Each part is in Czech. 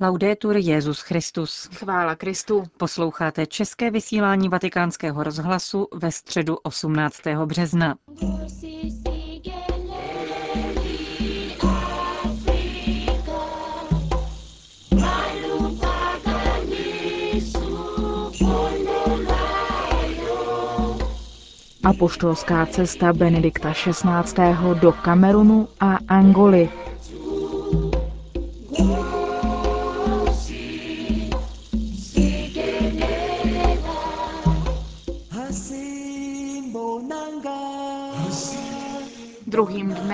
Laudetur Jezus Christus. Chvála Kristu. Posloucháte české vysílání Vatikánského rozhlasu ve středu 18. března. Apoštolská cesta Benedikta XVI. do Kamerunu a Angoly.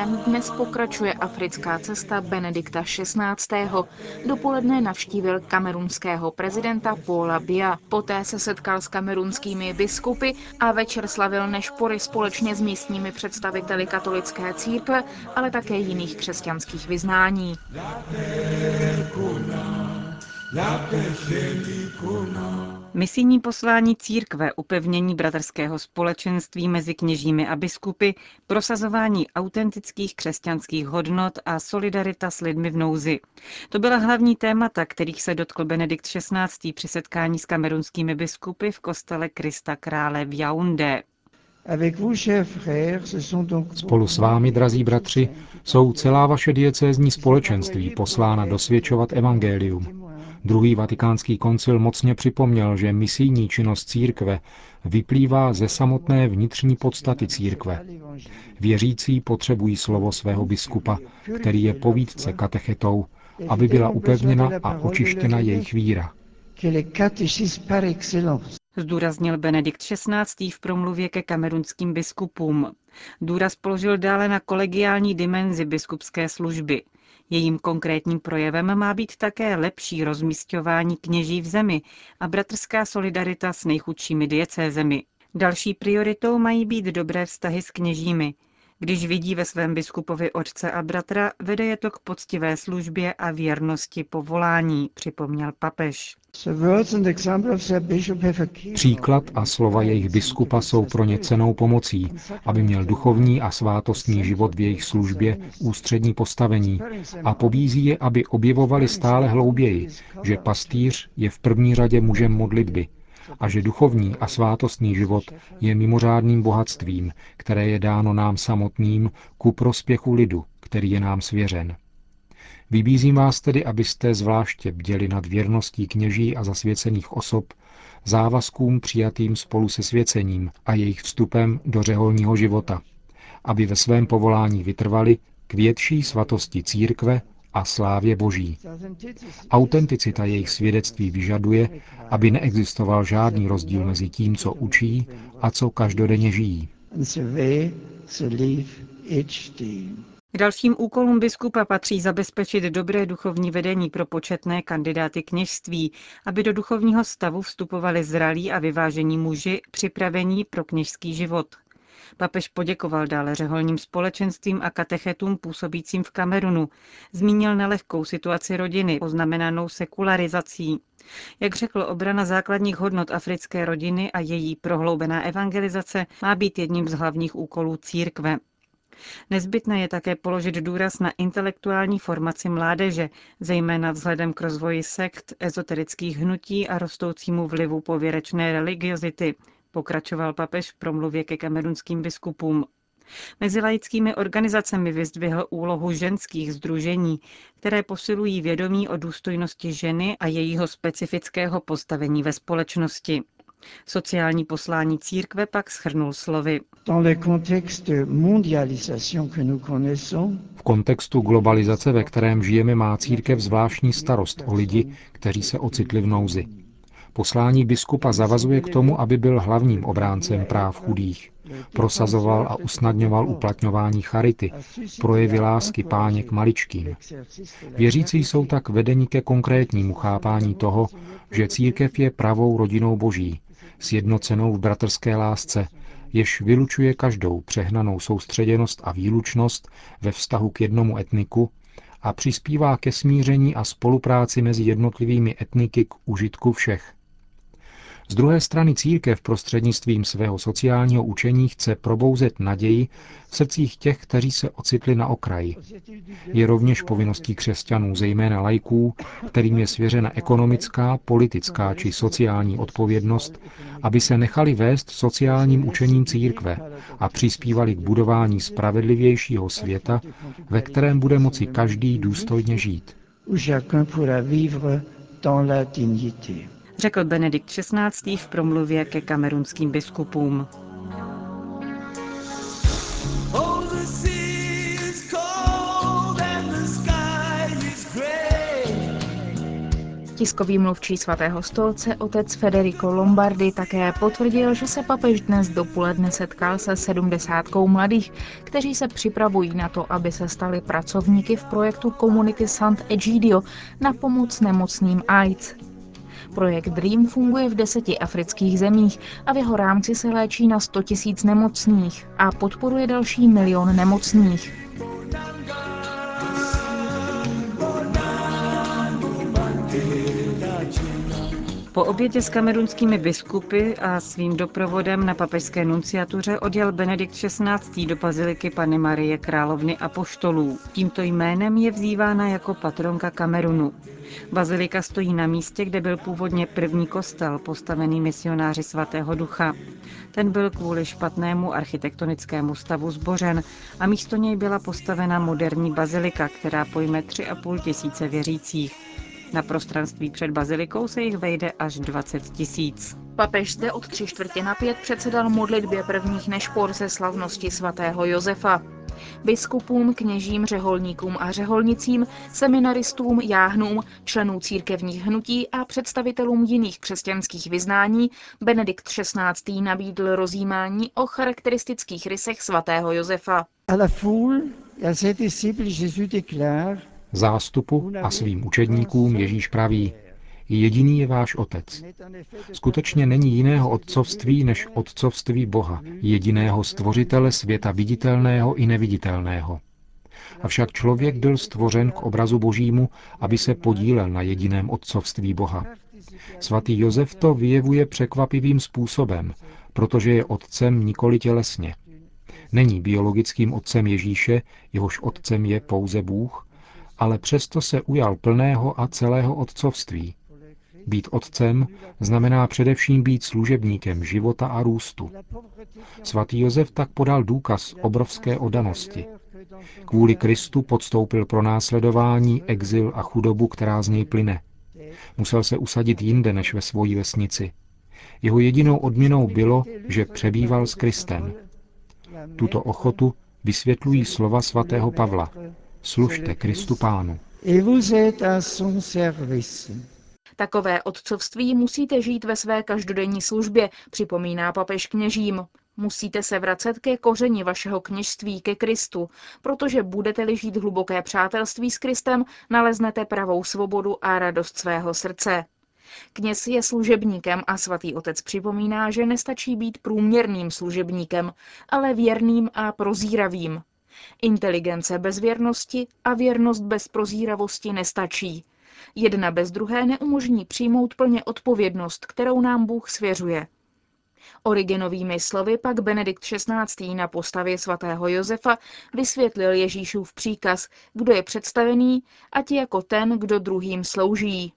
Dnem dnes pokračuje africká cesta Benedikta XVI. Dopoledne navštívil kamerunského prezidenta Paula Bia. Poté se setkal s kamerunskými biskupy a večer slavil nešpory společně s místními představiteli katolické církve, ale také jiných křesťanských vyznání. Misijní poslání církve, upevnění bratrského společenství mezi kněžími a biskupy, prosazování autentických křesťanských hodnot a solidarita s lidmi v nouzi. To byla hlavní témata, kterých se dotkl Benedikt XVI. při setkání s kamerunskými biskupy v kostele Krista krále v Yaoundé. Spolu s vámi, drazí bratři, jsou celá vaše diecézní společenství poslána dosvědčovat evangelium. Druhý vatikánský koncil mocně připomněl, že misijní činnost církve vyplývá ze samotné vnitřní podstaty církve. Věřící potřebují slovo svého biskupa, který je povídce katechetou, aby byla upevněna a očištěna jejich víra. Zdůraznil Benedikt XVI. v promluvě ke kamerunským biskupům. Důraz položil dále na kolegiální dimenzi biskupské služby. Jejím konkrétním projevem má být také lepší rozmístování kněží v zemi a bratrská solidarita s nejchudšími diecézemi. Další prioritou mají být dobré vztahy s kněžími. Když vidí ve svém biskupovi otce a bratra, vede je to k poctivé službě a věrnosti povolání, připomněl papež. Příklad a slova jejich biskupa jsou pro ně cenou pomocí, aby měl duchovní a svátostní život v jejich službě ústřední postavení a pobízí je, aby objevovali stále hlouběji, že pastýř je v první řadě mužem modlitby a že duchovní a svátostný život je mimořádným bohatstvím, které je dáno nám samotným ku prospěchu lidu, který je nám svěřen. Vybízím vás tedy, abyste zvláště bděli nad věrností kněží a zasvěcených osob, závazkům přijatým spolu se svěcením a jejich vstupem do řeholního života, aby ve svém povolání vytrvali k větší svatosti církve a slávě Boží. Autenticita jejich svědectví vyžaduje, aby neexistoval žádný rozdíl mezi tím, co učí a co každodenně žijí. K dalším úkolům biskupa patří zabezpečit dobré duchovní vedení pro početné kandidáty kněžství, aby do duchovního stavu vstupovali zralí a vyvážení muži připravení pro kněžský život. Papež poděkoval dále řeholním společenstvím a katechetům působícím v Kamerunu. Zmínil nelehkou situaci rodiny, poznamenanou sekularizací. Jak řekl, obrana základních hodnot africké rodiny a její prohloubená evangelizace má být jedním z hlavních úkolů církve. Nezbytné je také položit důraz na intelektuální formaci mládeže, zejména vzhledem k rozvoji sekt, ezoterických hnutí a rostoucímu vlivu pověrečné religiozity, pokračoval papež v promluvě ke kamerunským biskupům. Mezi laickými organizacemi vyzdvihl úlohu ženských združení, které posilují vědomí o důstojnosti ženy a jejího specifického postavení ve společnosti. Sociální poslání církve pak schrnul slovy. V kontextu globalizace, ve kterém žijeme, má církev zvláštní starost o lidi, kteří se ocitli v nouzi. Poslání biskupa zavazuje k tomu, aby byl hlavním obráncem práv chudých. Prosazoval a usnadňoval uplatňování charity, projevy lásky páně k maličkým. Věřící jsou tak vedeni ke konkrétnímu chápání toho, že církev je pravou rodinou boží, sjednocenou v bratrské lásce, jež vylučuje každou přehnanou soustředěnost a výlučnost ve vztahu k jednomu etniku a přispívá ke smíření a spolupráci mezi jednotlivými etniky k užitku všech. Z druhé strany církev prostřednictvím svého sociálního učení chce probouzet naději v srdcích těch, kteří se ocitli na okraji. Je rovněž povinností křesťanů, zejména lajků, kterým je svěřena ekonomická, politická či sociální odpovědnost, aby se nechali vést sociálním učením církve a přispívali k budování spravedlivějšího světa, ve kterém bude moci každý důstojně žít. Řekl Benedikt XVI. v promluvě ke kamerunským biskupům. Tiskový mluvčí svatého stolce otec Federico Lombardi také potvrdil, že se papež dnes dopoledne setkal se sedmdesátkou mladých, kteří se připravují na to, aby se stali pracovníky v projektu komunity Sant Egidio na pomoc nemocným AIDS. Projekt DREAM funguje v deseti afrických zemích a v jeho rámci se léčí na 100 tisíc nemocných a podporuje další milion nemocných. Po obědě s kamerunskými biskupy a svým doprovodem na papežské nunciatuře odjel Benedikt XVI. do baziliky Pany Marie Královny a poštolů. Tímto jménem je vzývána jako patronka Kamerunu. Bazilika stojí na místě, kde byl původně první kostel postavený misionáři svatého ducha. Ten byl kvůli špatnému architektonickému stavu zbořen a místo něj byla postavena moderní bazilika, která pojme 3,5 tisíce věřících. Na prostranství před bazilikou se jich vejde až 20 tisíc. Papež zde od tři čtvrtě na pět předsedal modlitbě prvních nešpor ze slavnosti svatého Josefa. Biskupům, kněžím, řeholníkům a řeholnicím, seminaristům, jáhnům, členů církevních hnutí a představitelům jiných křesťanských vyznání Benedikt XVI. nabídl rozjímání o charakteristických rysech svatého Josefa. A la foule, à ses disciples, Jésus déclare zástupu a svým učedníkům Ježíš praví, jediný je váš otec. Skutečně není jiného otcovství než otcovství Boha, jediného stvořitele světa viditelného i neviditelného. Avšak člověk byl stvořen k obrazu božímu, aby se podílel na jediném otcovství Boha. Svatý Josef to vyjevuje překvapivým způsobem, protože je otcem nikoli tělesně. Není biologickým otcem Ježíše, jehož otcem je pouze Bůh, ale přesto se ujal plného a celého otcovství. Být otcem znamená především být služebníkem života a růstu. Svatý Josef tak podal důkaz obrovské odanosti. Kvůli Kristu podstoupil pro následování, exil a chudobu, která z něj plyne. Musel se usadit jinde než ve svojí vesnici. Jeho jedinou odměnou bylo, že přebýval s Kristem. Tuto ochotu vysvětlují slova svatého Pavla. Služte Kristu Pánu. Takové otcovství musíte žít ve své každodenní službě, připomíná papež kněžím. Musíte se vracet ke kořeni vašeho kněžství, ke Kristu, protože budete-li žít hluboké přátelství s Kristem, naleznete pravou svobodu a radost svého srdce. Kněz je služebníkem a svatý otec připomíná, že nestačí být průměrným služebníkem, ale věrným a prozíravým. Inteligence bez věrnosti a věrnost bez prozíravosti nestačí. Jedna bez druhé neumožní přijmout plně odpovědnost, kterou nám Bůh svěřuje. Origenovými slovy pak Benedikt XVI. na postavě svatého Josefa vysvětlil Ježíšův příkaz, kdo je představený, ať jako ten, kdo druhým slouží.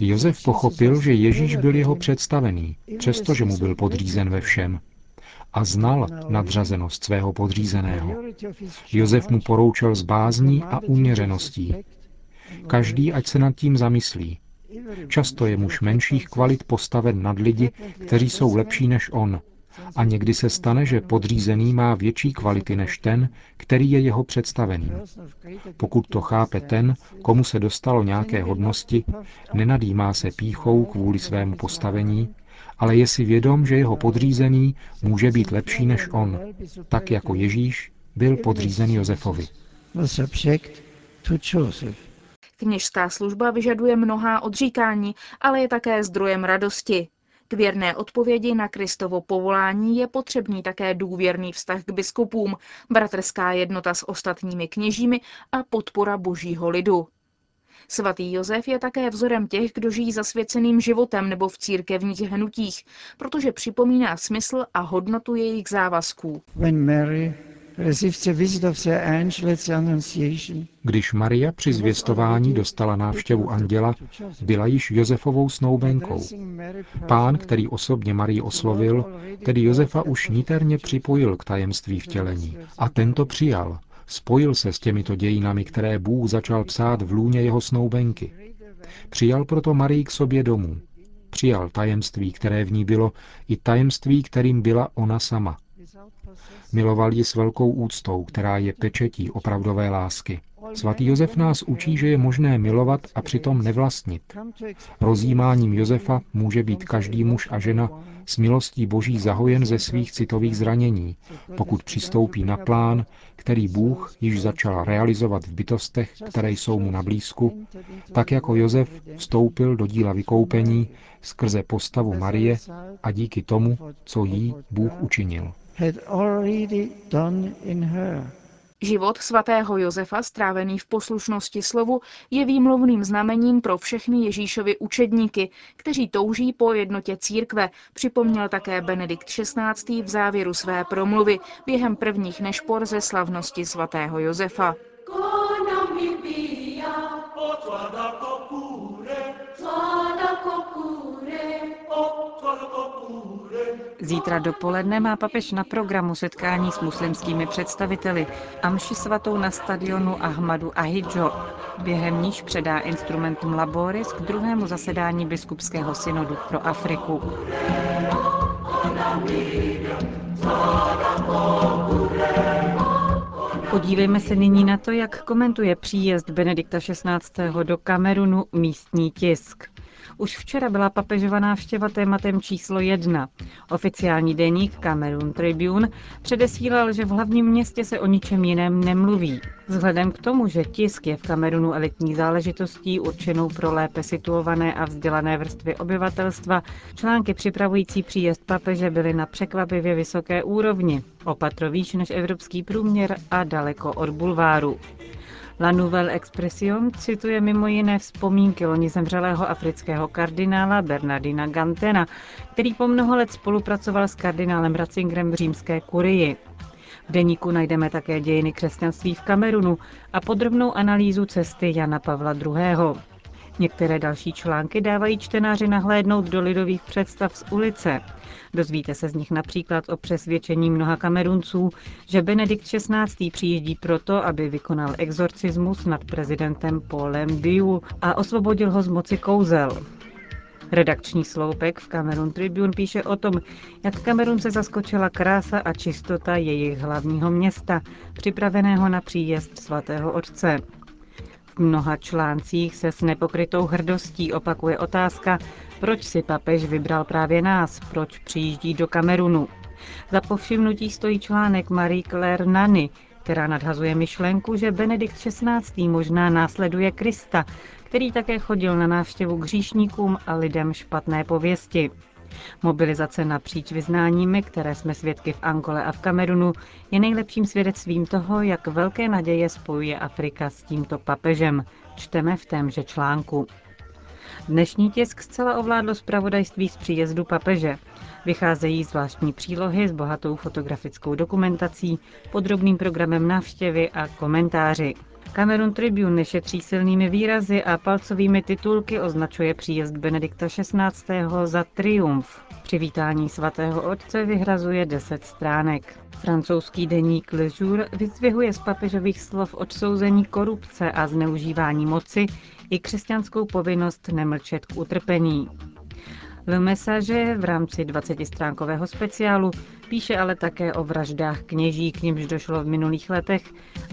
Josef pochopil, že Ježíš byl jeho představený, přestože mu byl podřízen ve všem a znal nadřazenost svého podřízeného. Josef mu poroučel s bázní a uměřeností. Každý, ať se nad tím zamyslí. Často je muž menších kvalit postaven nad lidi, kteří jsou lepší než on. A někdy se stane, že podřízený má větší kvality než ten, který je jeho představeným. Pokud to chápe ten, komu se dostalo nějaké hodnosti, nenadýmá se píchou kvůli svému postavení, ale je si vědom, že jeho podřízený může být lepší než on, tak jako Ježíš byl podřízen Josefovi. Kněžská služba vyžaduje mnohá odříkání, ale je také zdrojem radosti. K věrné odpovědi na Kristovo povolání je potřebný také důvěrný vztah k biskupům, bratrská jednota s ostatními kněžími a podpora božího lidu. Svatý Josef je také vzorem těch, kdo žijí zasvěceným životem nebo v církevních hnutích, protože připomíná smysl a hodnotu jejich závazků. Když Maria při zvěstování dostala návštěvu anděla, byla již Josefovou snoubenkou. Pán, který osobně Marii oslovil, tedy Josefa už niterně připojil k tajemství vtělení. A tento přijal. Spojil se s těmito dějinami, které Bůh začal psát v lůně jeho snoubenky. Přijal proto Marii k sobě domů. Přijal tajemství, které v ní bylo, i tajemství, kterým byla ona sama. Miloval ji s velkou úctou, která je pečetí opravdové lásky. Svatý Josef nás učí, že je možné milovat a přitom nevlastnit. Rozjímáním Josefa může být každý muž a žena s milostí Boží zahojen ze svých citových zranění, pokud přistoupí na plán, který Bůh již začal realizovat v bytostech, které jsou mu na blízku, tak jako Josef vstoupil do díla vykoupení skrze postavu Marie a díky tomu, co jí Bůh učinil. Život svatého Josefa, strávený v poslušnosti slovu, je výmluvným znamením pro všechny Ježíšovi učedníky, kteří touží po jednotě církve, připomněl také Benedikt XVI. v závěru své promluvy během prvních nešpor ze slavnosti svatého Josefa. Zítra dopoledne má papež na programu setkání s muslimskými představiteli a mši svatou na stadionu Ahmadu Ahidjo, během níž předá instrumentum Laboris k druhému zasedání biskupského synodu pro Afriku. Podívejme se nyní na to, jak komentuje příjezd Benedikta XVI. do Kamerunu místní tisk. Už včera byla papežova návštěva tématem číslo jedna. Oficiální deník Cameroon Tribune předesílal, že v hlavním městě se o ničem jiném nemluví. Vzhledem k tomu, že tisk je v Kamerunu elitní záležitostí určenou pro lépe situované a vzdělané vrstvy obyvatelstva, články připravující příjezd papeže byly na překvapivě vysoké úrovni, opatro výš než evropský průměr a daleko od bulváru. La Nouvelle Expression cituje mimo jiné vzpomínky loni zemřelého afrického kardinála Bernardina Gantena, který po mnoho let spolupracoval s kardinálem Ratzingerem v římské kurii. V deníku najdeme také dějiny křesťanství v Kamerunu a podrobnou analýzu cesty Jana Pavla II. Některé další články dávají čtenáři nahlédnout do lidových představ z ulice. Dozvíte se z nich například o přesvědčení mnoha kamerunců, že Benedikt XVI. přijíždí proto, aby vykonal exorcismus nad prezidentem Paulem Biu a osvobodil ho z moci kouzel. Redakční sloupek v Cameroon Tribune píše o tom, jak Kamerunce zaskočila krása a čistota jejich hlavního města, připraveného na příjezd svatého otce. V mnoha článcích se s nepokrytou hrdostí opakuje otázka, proč si papež vybral právě nás, proč přijíždí do Kamerunu. Za povšimnutí stojí článek Marie Claire Nany, která nadhazuje myšlenku, že Benedikt XVI. možná následuje Krista, který také chodil na návštěvu k hříšníkům a lidem špatné pověsti. Mobilizace napříč vyznáními, které jsme svědky v Angole a v Kamerunu, je nejlepším svědectvím toho, jak velké naděje spojuje Afrika s tímto papežem. Čteme v témže článku. Dnešní tisk zcela ovládlo zpravodajství z příjezdu papeže. Vycházejí zvláštní přílohy s bohatou fotografickou dokumentací, podrobným programem návštěvy a komentáři. Cameroon Tribune nešetří silnými výrazy a palcovými titulky označuje příjezd Benedikta XVI. za triumf. Přivítání svatého otce vyhrazuje deset stránek. Francouzský deník Le Jour vyzvihuje z papežových slov odsouzení korupce a zneužívání moci i křesťanskou povinnost nemlčet k utrpení. Le Message v rámci 20-stránkového speciálu píše ale také o vraždách kněží, k nimž došlo v minulých letech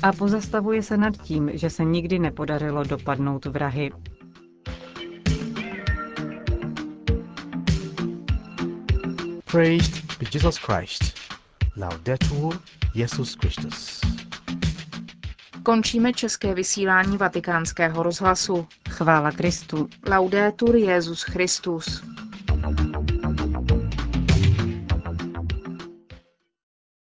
a pozastavuje se nad tím, že se nikdy nepodařilo dopadnout vrahy. Praised be Jesus Christ. Laudetur Jesus Christus. Končíme české vysílání vatikánského rozhlasu. Chvála Kristu. Laudetur Jezus Christus.